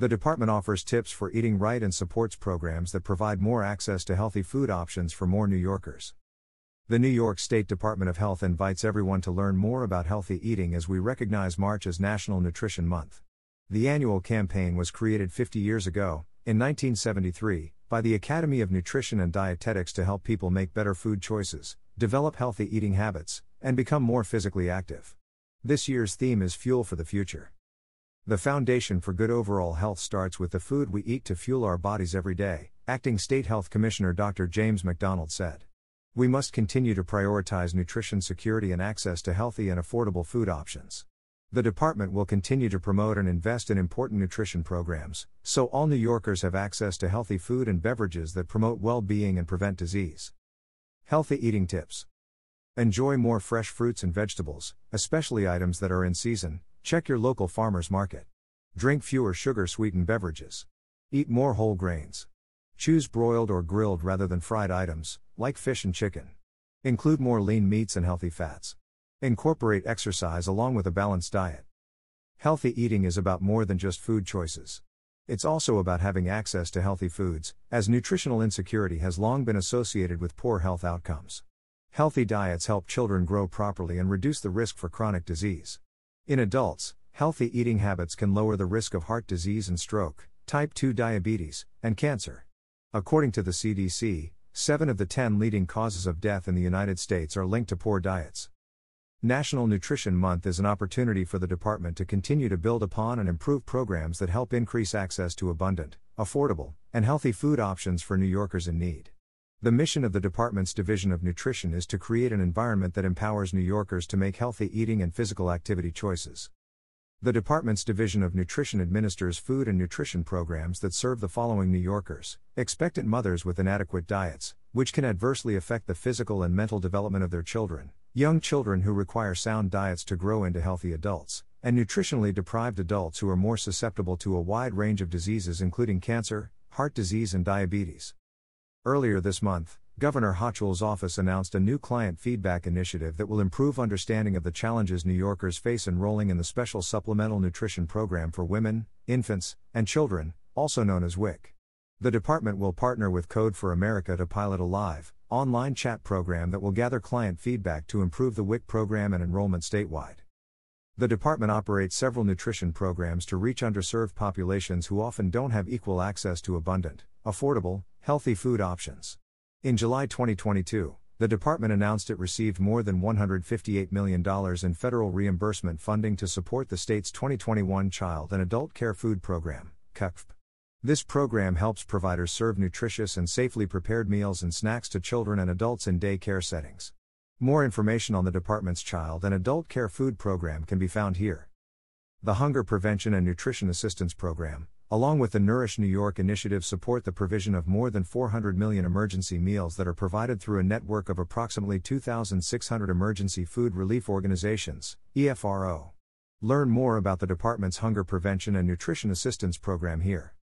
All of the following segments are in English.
The department offers tips for eating right and supports programs that provide more access to healthy food options for more New Yorkers. The New York State Department of Health invites everyone to learn more about healthy eating as we recognize March as National Nutrition Month. The annual campaign was created 50 years ago, in 1973, by the Academy of Nutrition and Dietetics to help people make better food choices, develop healthy eating habits, and become more physically active. This year's theme is Fuel for the Future. The foundation for good overall health starts with the food we eat to fuel our bodies every day, Acting State Health Commissioner Dr. James McDonald said. We must continue to prioritize nutrition security and access to healthy and affordable food options. The department will continue to promote and invest in important nutrition programs, so all New Yorkers have access to healthy food and beverages that promote well being and prevent disease. Healthy eating tips Enjoy more fresh fruits and vegetables, especially items that are in season. Check your local farmer's market. Drink fewer sugar sweetened beverages. Eat more whole grains. Choose broiled or grilled rather than fried items, like fish and chicken. Include more lean meats and healthy fats. Incorporate exercise along with a balanced diet. Healthy eating is about more than just food choices. It's also about having access to healthy foods, as nutritional insecurity has long been associated with poor health outcomes. Healthy diets help children grow properly and reduce the risk for chronic disease. In adults, healthy eating habits can lower the risk of heart disease and stroke, type 2 diabetes, and cancer. According to the CDC, 7 of the 10 leading causes of death in the United States are linked to poor diets. National Nutrition Month is an opportunity for the department to continue to build upon and improve programs that help increase access to abundant, affordable, and healthy food options for New Yorkers in need. The mission of the department's Division of Nutrition is to create an environment that empowers New Yorkers to make healthy eating and physical activity choices. The department's Division of Nutrition administers food and nutrition programs that serve the following New Yorkers expectant mothers with inadequate diets, which can adversely affect the physical and mental development of their children, young children who require sound diets to grow into healthy adults, and nutritionally deprived adults who are more susceptible to a wide range of diseases, including cancer, heart disease, and diabetes. Earlier this month, Governor Hochul's office announced a new client feedback initiative that will improve understanding of the challenges New Yorkers face enrolling in the Special Supplemental Nutrition Program for Women, Infants, and Children, also known as WIC. The department will partner with Code for America to pilot a live, online chat program that will gather client feedback to improve the WIC program and enrollment statewide. The department operates several nutrition programs to reach underserved populations who often don't have equal access to abundant, affordable, healthy food options. In July 2022, the department announced it received more than $158 million in federal reimbursement funding to support the state's 2021 Child and Adult Care Food Program, CACFP. This program helps providers serve nutritious and safely prepared meals and snacks to children and adults in day care settings. More information on the department's Child and Adult Care Food Program can be found here. The Hunger Prevention and Nutrition Assistance Program, along with the Nourish New York initiative, support the provision of more than 400 million emergency meals that are provided through a network of approximately 2,600 emergency food relief organizations, EFRO. Learn more about the department's Hunger Prevention and Nutrition Assistance program here.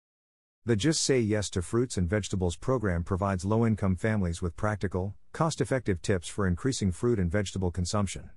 The Just Say Yes to Fruits and Vegetables program provides low income families with practical, cost effective tips for increasing fruit and vegetable consumption.